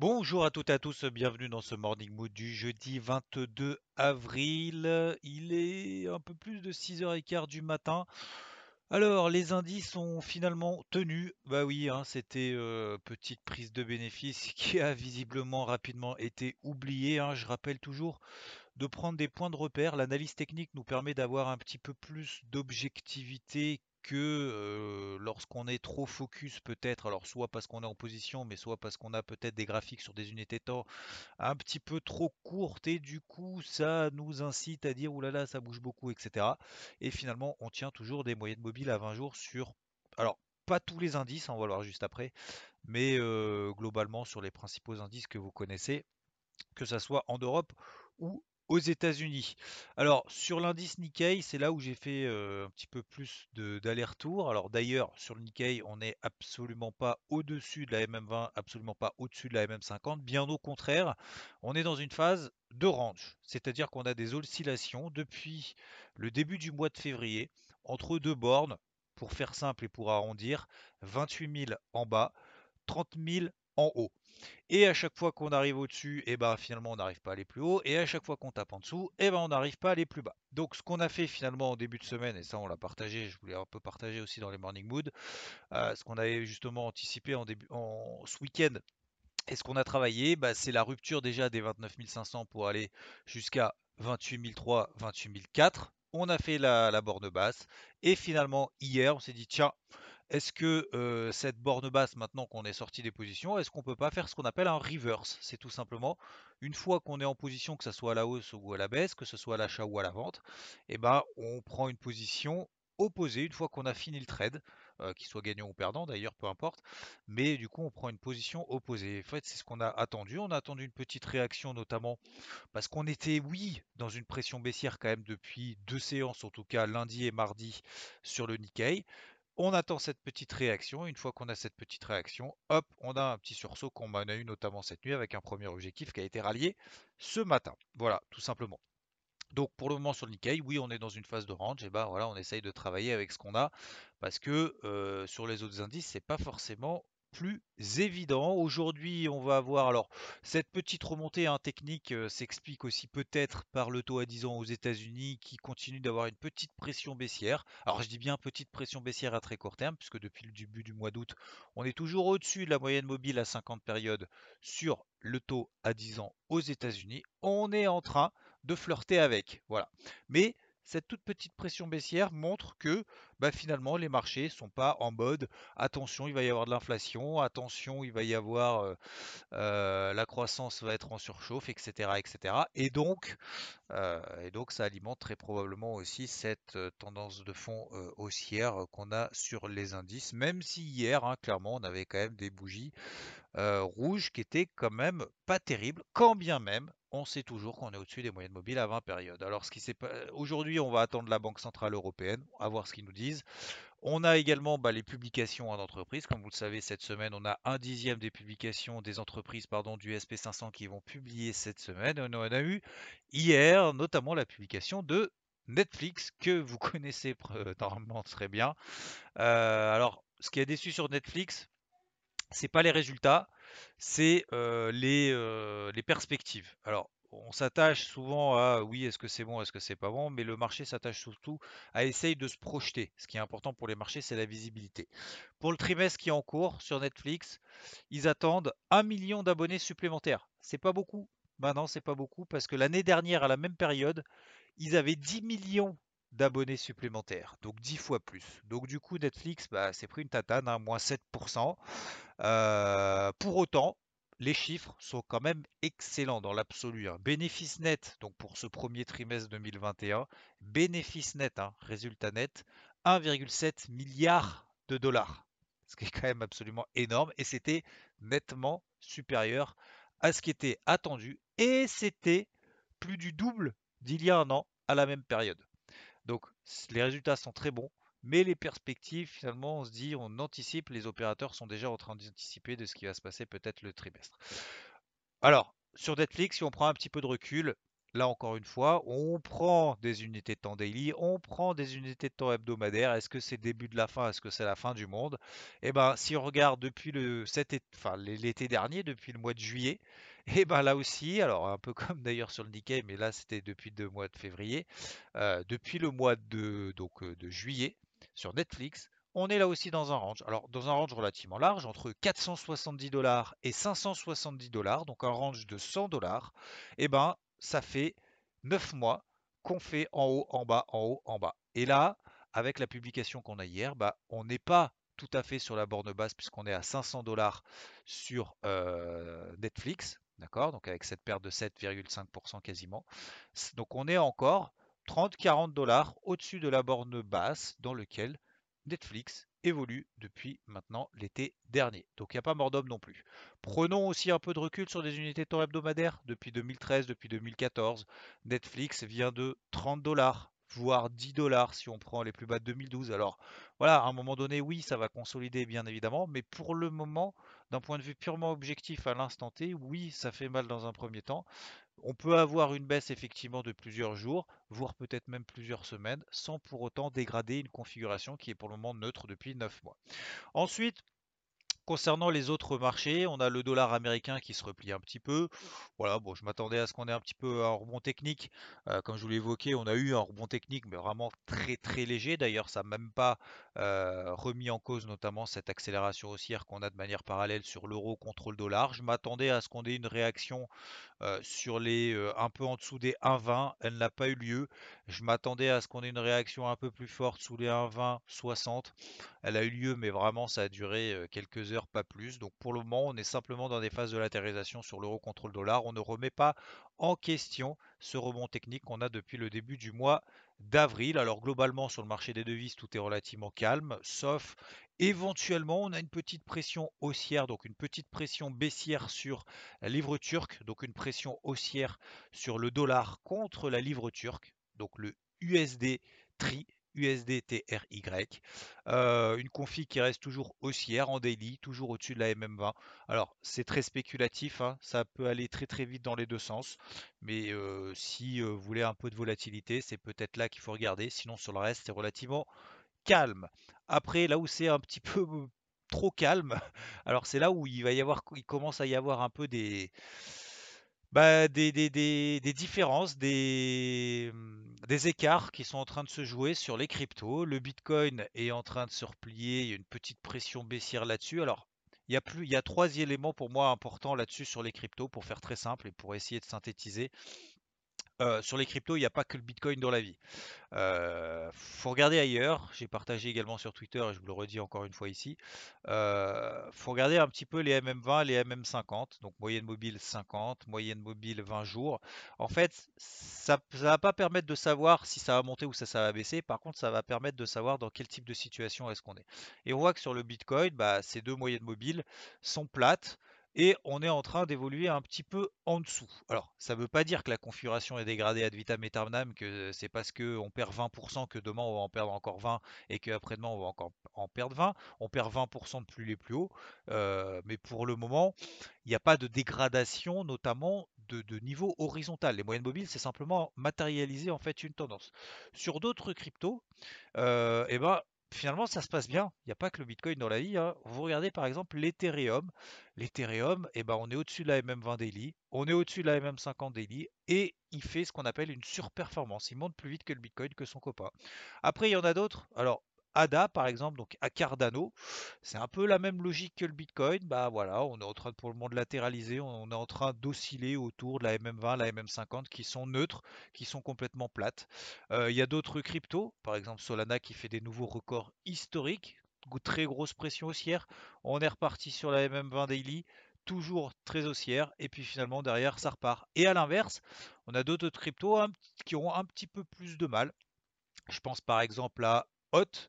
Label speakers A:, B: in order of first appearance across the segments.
A: Bonjour à toutes et à tous, bienvenue dans ce Morning Mood du jeudi 22 avril. Il est un peu plus de 6h15 du matin. Alors, les indices sont finalement tenus. Bah oui, hein, c'était euh, petite prise de bénéfice qui a visiblement rapidement été oubliée. hein. Je rappelle toujours de prendre des points de repère. L'analyse technique nous permet d'avoir un petit peu plus d'objectivité que lorsqu'on est trop focus peut-être, alors soit parce qu'on est en position, mais soit parce qu'on a peut-être des graphiques sur des unités temps un petit peu trop courtes et du coup ça nous incite à dire oulala ça bouge beaucoup, etc. Et finalement on tient toujours des moyennes mobiles à 20 jours sur, alors pas tous les indices, on va le voir juste après, mais globalement sur les principaux indices que vous connaissez, que ça soit en Europe ou aux États-Unis. Alors, sur l'indice Nikkei, c'est là où j'ai fait un petit peu plus d'aller-retour. Alors, d'ailleurs, sur le Nikkei, on n'est absolument pas au-dessus de la MM20, absolument pas au-dessus de la MM50. Bien au contraire, on est dans une phase de range, c'est-à-dire qu'on a des oscillations depuis le début du mois de février entre deux bornes. Pour faire simple et pour arrondir, 28 000 en bas, 30 000 en haut. Et à chaque fois qu'on arrive au-dessus, et ben finalement on n'arrive pas à aller plus haut. Et à chaque fois qu'on tape en dessous, et ben on n'arrive pas à aller plus bas. Donc ce qu'on a fait finalement en début de semaine, et ça on l'a partagé, je voulais un peu partager aussi dans les morning mood, euh, ce qu'on avait justement anticipé en début, en, ce week-end. Et ce qu'on a travaillé, bah, c'est la rupture déjà des 29 500 pour aller jusqu'à 28 300, 28 400. On a fait la, la borne basse. Et finalement, hier, on s'est dit, tiens, est-ce que cette borne basse, maintenant qu'on est sorti des positions, est-ce qu'on peut pas faire ce qu'on appelle un reverse? C'est tout simplement une fois qu'on est en position, que ce soit à la hausse ou à la baisse, que ce soit à l'achat ou à la vente, et ben on prend une position opposée une fois qu'on a fini le trade, qu'il soit gagnant ou perdant d'ailleurs, peu importe. Mais du coup, on prend une position opposée. En fait, c'est ce qu'on a attendu. On a attendu une petite réaction, notamment parce qu'on était, oui, dans une pression baissière quand même depuis deux séances, en tout cas lundi et mardi sur le Nikkei. On attend cette petite réaction. Une fois qu'on a cette petite réaction, hop, on a un petit sursaut qu'on a eu notamment cette nuit avec un premier objectif qui a été rallié ce matin. Voilà, tout simplement. Donc pour le moment sur le Nikkei, oui, on est dans une phase de range, et ben voilà, on essaye de travailler avec ce qu'on a, parce que euh, sur les autres indices, c'est pas forcément plus évident. Aujourd'hui, on va avoir alors cette petite remontée hein, technique euh, s'explique aussi peut-être par le taux à 10 ans aux États-Unis qui continue d'avoir une petite pression baissière. Alors je dis bien petite pression baissière à très court terme puisque depuis le début du mois d'août, on est toujours au-dessus de la moyenne mobile à 50 périodes sur le taux à 10 ans aux États-Unis. On est en train de flirter avec, voilà. Mais cette toute petite pression baissière montre que bah, finalement les marchés sont pas en mode attention il va y avoir de l'inflation, attention il va y avoir la croissance va être en surchauffe, etc. etc. Et donc, et donc ça alimente très probablement aussi cette tendance de fond haussière qu'on a sur les indices, même si hier hein, clairement on avait quand même des bougies euh, rouges qui étaient quand même pas terribles, quand bien même on sait toujours qu'on est au-dessus des moyennes mobiles à 20 périodes. Alors ce qui s'est aujourd'hui, on va attendre la Banque centrale européenne, à voir ce qu'ils nous disent. On a également bah, les publications d'entreprises. Comme vous le savez, cette semaine, on a un dixième des publications des entreprises du SP500 qui vont publier cette semaine. On en a eu hier, notamment la publication de Netflix, que vous connaissez euh, normalement très bien. Euh, alors, ce qui a déçu sur Netflix, c'est pas les résultats, c'est euh, les, les perspectives. Alors, on s'attache souvent à oui, est-ce que c'est bon, est-ce que c'est pas bon, mais le marché s'attache surtout à essayer de se projeter. Ce qui est important pour les marchés, c'est la visibilité. Pour le trimestre qui est en cours sur Netflix, ils attendent un million d'abonnés supplémentaires. C'est pas beaucoup. Non, c'est pas beaucoup parce que l'année dernière, à la même période, ils avaient 10 millions d'abonnés supplémentaires, donc 10 fois plus. Donc du coup, Netflix bah, s'est pris une tatane, hein, moins 7%. Euh, pour autant, les chiffres sont quand même excellents dans l'absolu. hein. Bénéfice net, donc pour ce premier trimestre 2021, bénéfice net, hein, résultat net, 1,7 milliard de dollars. Ce qui est quand même absolument énorme et c'était nettement supérieur à ce qui était attendu et c'était plus du double d'il y a un an à la même période. Donc les résultats sont très bons, mais les perspectives, finalement, on se dit, on anticipe, les opérateurs sont déjà en train d'anticiper de ce qui va se passer peut-être le trimestre. Alors, sur Netflix, si on prend un petit peu de recul, là encore une fois, on prend des unités de temps daily, on prend des unités de temps hebdomadaire. Est-ce que c'est début de la fin? Est-ce que c'est la fin du monde? Eh ben, si on regarde depuis le cet enfin, l'été dernier, depuis le mois de juillet, et ben là aussi, alors un peu comme d'ailleurs sur le Nikkei, mais là c'était depuis le mois de février, euh, depuis le mois de, donc, euh, de juillet sur Netflix, on est là aussi dans un range. Alors dans un range relativement large, entre 470 dollars et 570 dollars, donc un range de 100 dollars, et ben ça fait 9 mois qu'on fait en haut, en bas, en haut, en bas. Et là, avec la publication qu'on a hier, bah, on n'est pas tout à fait sur la borne basse puisqu'on est à 500 dollars sur euh, Netflix. D'accord Donc avec cette perte de 7,5% quasiment. Donc on est encore 30-40 dollars au-dessus de la borne basse dans lequel Netflix évolue depuis maintenant l'été dernier. Donc il n'y a pas mort d'homme non plus. Prenons aussi un peu de recul sur des unités de temps hebdomadaires. Depuis 2013, depuis 2014, Netflix vient de 30 dollars, voire 10 dollars si on prend les plus bas de 2012. Alors voilà, à un moment donné, oui, ça va consolider bien évidemment, mais pour le moment, d'un point de vue purement objectif à l'instant T, oui, ça fait mal dans un premier temps. On peut avoir une baisse effectivement de plusieurs jours, voire peut-être même plusieurs semaines, sans pour autant dégrader une configuration qui est pour le moment neutre depuis 9 mois. Ensuite, Concernant les autres marchés, on a le dollar américain qui se replie un petit peu. Voilà, bon, je m'attendais à ce qu'on ait un petit peu un rebond technique. Euh, comme je vous l'ai évoqué, on a eu un rebond technique, mais vraiment très très léger. D'ailleurs, ça n'a même pas euh, remis en cause notamment cette accélération haussière qu'on a de manière parallèle sur l'euro contre le dollar. Je m'attendais à ce qu'on ait une réaction euh, sur les un peu en dessous des 1,20. Elle n'a pas eu lieu. Je m'attendais à ce qu'on ait une réaction un peu plus forte sous les 1,20, 60. Elle a eu lieu, mais vraiment, ça a duré quelques heures, pas plus. Donc pour le moment, on est simplement dans des phases de latéralisation sur l'euro contre le dollar. On ne remet pas en question ce rebond technique qu'on a depuis le début du mois d'avril. Alors globalement, sur le marché des devises, tout est relativement calme, sauf éventuellement, on a une petite pression haussière, donc une petite pression baissière sur la livre turque, donc une pression haussière sur le dollar contre la livre turque, donc le USD TRI, USDTRY. Euh, une config qui reste toujours haussière en daily, toujours au-dessus de la MM20. Alors, c'est très spéculatif, hein, ça peut aller très très vite dans les deux sens. Mais euh, si euh, vous voulez un peu de volatilité, c'est peut-être là qu'il faut regarder. Sinon, sur le reste, c'est relativement calme. Après, là où c'est un petit peu trop calme, alors c'est là où il va y avoir, il commence à y avoir un peu des bah, des, différences, des, mmh, des écarts qui sont en train de se jouer sur les cryptos. Le Bitcoin est en train de se replier, il y a une petite pression baissière là-dessus. Alors, il y a plus, il y a trois éléments pour moi importants là-dessus sur les cryptos, pour faire très simple et pour essayer de synthétiser. Euh, sur les cryptos, il n'y a pas que le Bitcoin dans la vie. Euh, faut regarder ailleurs. J'ai partagé également sur Twitter et je vous le redis encore une fois ici. Euh, faut regarder un petit peu les MM20, les MM50. Donc moyenne mobile 50, moyenne mobile 20 jours. En fait, ça ne va pas permettre de savoir si ça va monter ou ça, ça va baisser. Par contre, ça va permettre de savoir dans quel type de situation est-ce qu'on est. Et on voit que sur le Bitcoin, bah, ces deux moyennes mobiles sont plates et on est en train d'évoluer un petit peu en dessous. Alors, ça ne veut pas dire que la configuration est dégradée ad vitam aeternam, que c'est parce qu'on perd 20% que demain on va en perdre encore 20 et qu'après-demain on va encore en perdre 20. On perd 20% de plus les plus hauts, euh, mais pour le moment, il n'y a pas de dégradation, notamment de, niveau horizontal. Les moyennes mobiles, c'est simplement matérialiser en fait une tendance. Sur d'autres cryptos, euh, eh ben, finalement, ça se passe bien. Il n'y a pas que le Bitcoin dans la vie. Hein. Vous regardez par exemple l'Ethereum. L'Ethereum, eh ben, on est au-dessus de la MM20 daily, on est au-dessus de la MM50 daily, et il fait ce qu'on appelle une surperformance. Il monte plus vite que le Bitcoin, que son copain. Après, il y en a d'autres. Alors, ADA par exemple, donc à Cardano, c'est un peu la même logique que le Bitcoin. Bah voilà, on est en train pour le moment de latéraliser, on est en train d'osciller autour de la MM20, la MM50 qui sont neutres, qui sont complètement plates. Euh, il y a d'autres cryptos, par exemple Solana qui fait des nouveaux records historiques, très grosse pression haussière. On est reparti sur la MM20 daily, toujours très haussière, et puis finalement derrière ça repart. Et à l'inverse, on a d'autres cryptos qui ont un petit peu plus de mal. Je pense par exemple à HOT,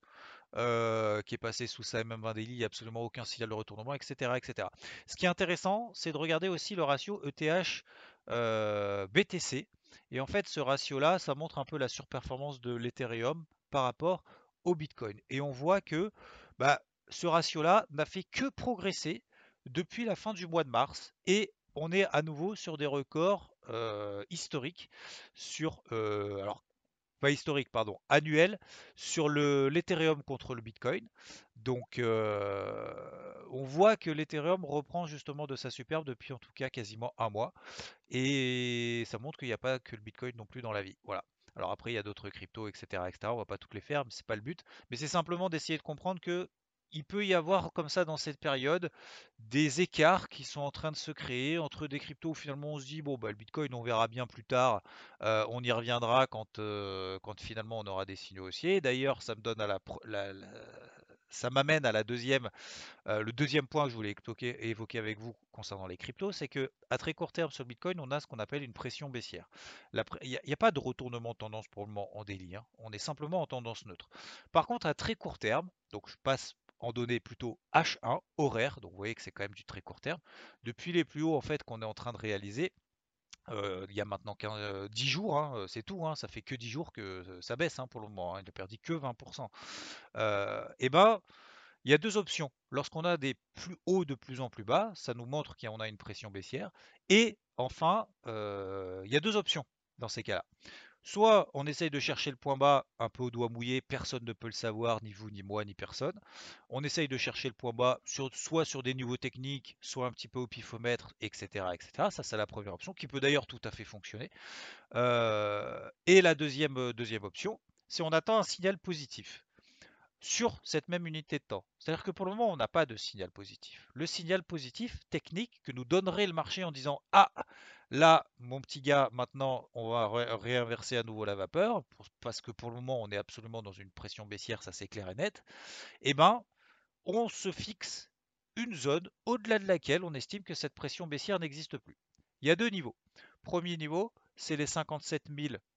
A: euh, qui est passé sous sa MM20 daily, il n'y a absolument aucun signal de retournement, etc., etc. Ce qui est intéressant, c'est de regarder aussi le ratio ETH euh, BTC. Et en fait, ce ratio-là, ça montre un peu la surperformance de l'Ethereum par rapport au Bitcoin. Et on voit que bah, ce ratio-là n'a fait que progresser depuis la fin du mois de mars. Et on est à nouveau sur des records euh, historiques sur alors pas historique, pardon, annuel sur l'Ethereum contre le Bitcoin. Donc euh, on voit que l'Ethereum reprend justement de sa superbe depuis en tout cas quasiment un mois. Et ça montre qu'il n'y a pas que le Bitcoin non plus dans la vie. Voilà. Alors après, il y a d'autres cryptos, etc., etc. On va pas toutes les faire, mais c'est pas le but. Mais c'est simplement d'essayer de comprendre que il peut y avoir comme ça dans cette période des écarts qui sont en train de se créer entre des cryptos où finalement on se dit bon bah le Bitcoin on verra bien plus tard, euh, on y reviendra quand, euh, quand finalement on aura des signaux haussiers. D'ailleurs ça me donne à la, ça m'amène à la deuxième, euh, le deuxième point que je voulais évoquer, avec vous concernant les cryptos, c'est que à très court terme sur le Bitcoin, on a ce qu'on appelle une pression baissière. Il n'y a, pas de retournement de tendance pour le moment en délit, hein. on est simplement en tendance neutre. Par contre, à très court terme, donc je passe en données plutôt H1, horaire, donc vous voyez que c'est quand même du très court terme. Depuis les plus hauts en fait qu'on est en train de réaliser, euh, il y a maintenant 10 euh, jours, hein, euh, c'est tout, hein, ça fait que 10 jours que ça baisse hein, pour le moment, il n'a perdu que 20%. et ben, il y a deux options. Lorsqu'on a des plus hauts de plus en plus bas, ça nous montre qu'on a une pression baissière. Et enfin, il y a deux options dans ces cas-là. Soit on essaye de chercher le point bas un peu au doigt mouillé, personne ne peut le savoir, ni vous, ni moi, ni personne. On essaye de chercher le point bas soit sur des niveaux techniques, soit un petit peu au pifomètre, etc. etc. Ça, c'est la première option, qui peut d'ailleurs tout à fait fonctionner. Euh, et la deuxième, deuxième option, c'est on attend un signal positif sur cette même unité de temps. C'est-à-dire que pour le moment, on n'a pas de signal positif. Le signal positif technique que nous donnerait le marché en disant Ah, là, mon petit gars, maintenant, on va réinverser à nouveau la vapeur, parce que pour le moment, on est absolument dans une pression baissière, ça c'est clair et net. Eh bien, on se fixe une zone au-delà de laquelle on estime que cette pression baissière n'existe plus. Il y a deux niveaux. Premier niveau, c'est les 57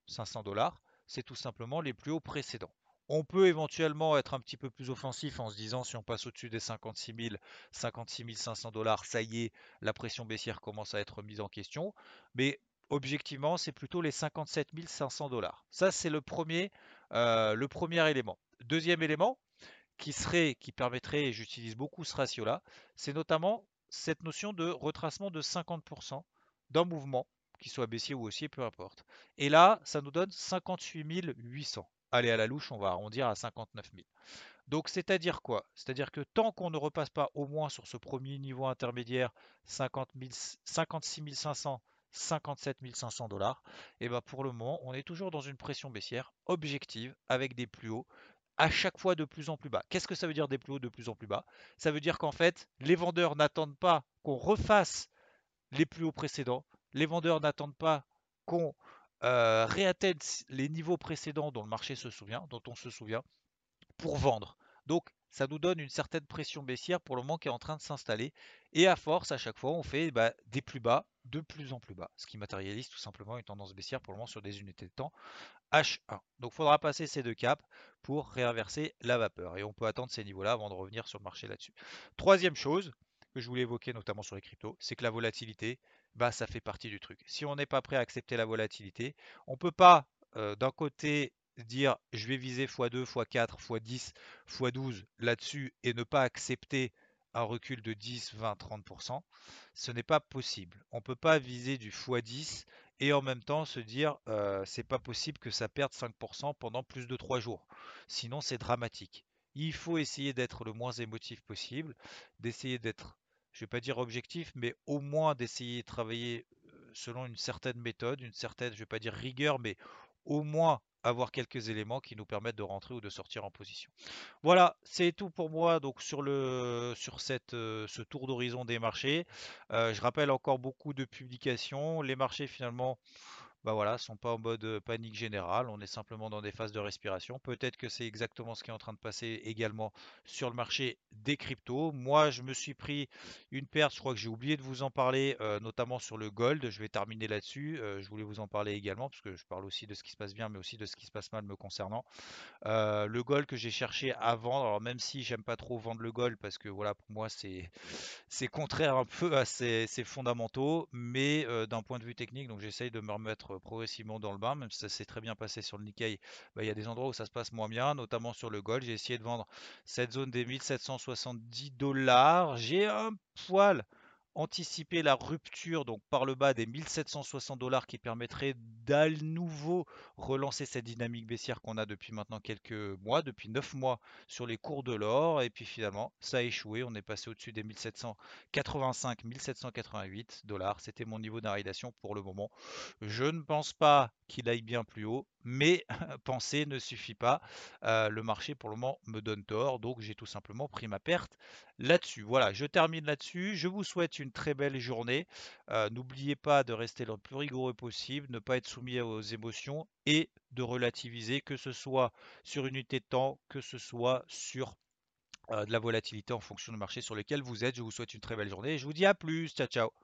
A: 500 dollars. C'est tout simplement les plus hauts précédents. On peut éventuellement être un petit peu plus offensif en se disant si on passe au-dessus des 56 000, 56 500 dollars, ça y est, la pression baissière commence à être mise en question. Mais objectivement, c'est plutôt les 57 500 dollars. Ça, c'est le premier, euh, le premier élément. Deuxième élément qui serait, qui permettrait, et j'utilise beaucoup ce ratio-là, c'est notamment cette notion de retracement de 50% d'un mouvement, qu'il soit baissier ou haussier, peu importe. Et là, ça nous donne 58 800 allez à la louche, on va arrondir à 59 000. Donc c'est-à-dire quoi? C'est-à-dire que tant qu'on ne repasse pas au moins sur ce premier niveau intermédiaire 50 56 500, 57 500 dollars, et ben pour le moment on est toujours dans une pression baissière objective avec des plus hauts à chaque fois de plus en plus bas. Qu'est-ce que ça veut dire des plus hauts de plus en plus bas? Ça veut dire qu'en fait les vendeurs n'attendent pas qu'on refasse les plus hauts précédents, les vendeurs n'attendent pas qu'on euh, les niveaux précédents dont le marché se souvient, dont on se souvient, pour vendre. Donc ça nous donne une certaine pression baissière pour le moment qui est en train de s'installer. Et à force, à chaque fois, on fait bah, des plus bas, de plus en plus bas, ce qui matérialise tout simplement une tendance baissière pour le moment sur des unités de temps H1. Donc il faudra passer ces deux caps pour réinverser la vapeur. Et on peut attendre ces niveaux-là avant de revenir sur le marché là-dessus. Troisième chose que je voulais évoquer notamment sur les cryptos, c'est que la volatilité, bah, ça fait partie du truc. Si on n'est pas prêt à accepter la volatilité, on ne peut pas d'un côté dire je vais viser x2, x4, x10, x12 là-dessus et ne pas accepter un recul de 10, 20, 30%, ce n'est pas possible. On ne peut pas viser du x10 et en même temps se dire c'est pas possible que ça perde 5% pendant plus de 3 jours. Sinon c'est dramatique. Il faut essayer d'être le moins émotif possible, d'essayer d'être je ne vais pas dire objectif, mais au moins d'essayer de travailler selon une certaine méthode, une certaine, je ne vais pas dire rigueur, mais au moins avoir quelques éléments qui nous permettent de rentrer ou de sortir en position. Voilà, c'est tout pour moi donc sur le sur cette ce tour d'horizon des marchés. je rappelle encore beaucoup de publications. Les marchés finalement bah voilà, sont pas en mode panique générale, on est simplement dans des phases de respiration. Peut-être que c'est exactement ce qui est en train de passer également sur le marché des cryptos. Moi, je me suis pris une perte, je crois que j'ai oublié de vous en parler, notamment sur le gold. Je vais terminer là-dessus. je voulais vous en parler également, parce que je parle aussi de ce qui se passe bien, mais aussi de ce qui se passe mal me concernant. le gold que j'ai cherché à vendre, alors même si j'aime pas trop vendre le gold, parce que voilà, pour moi, c'est contraire un peu à ces, fondamentaux, mais d'un point de vue technique, donc j'essaye de me remettre progressivement dans le bain, même si ça s'est très bien passé sur le Nikkei, bah, il y a des endroits où ça se passe moins bien, notamment sur le gold. J'ai essayé de vendre cette zone des 1770 dollars. J'ai un poil anticiper la rupture donc par le bas des 1760 dollars qui permettrait d'à nouveau relancer cette dynamique baissière qu'on a depuis maintenant quelques mois, depuis 9 mois sur les cours de l'or. Et puis finalement, ça a échoué. On est passé au-dessus des 1785, 1788 dollars. C'était mon niveau d'invalidation pour le moment. Je ne pense pas qu'il aille bien plus haut, mais penser ne suffit pas. Euh, le marché pour le moment me donne tort, donc j'ai tout simplement pris ma perte là-dessus. Voilà, je termine là-dessus. Je vous souhaite une très belle journée. Euh, n'oubliez pas de rester le plus rigoureux possible, ne pas être soumis aux émotions et de relativiser, que ce soit sur une unité de temps, que ce soit sur euh, de la volatilité en fonction du marché sur lequel vous êtes. Je vous souhaite une très belle journée et je vous dis à plus. Ciao, ciao.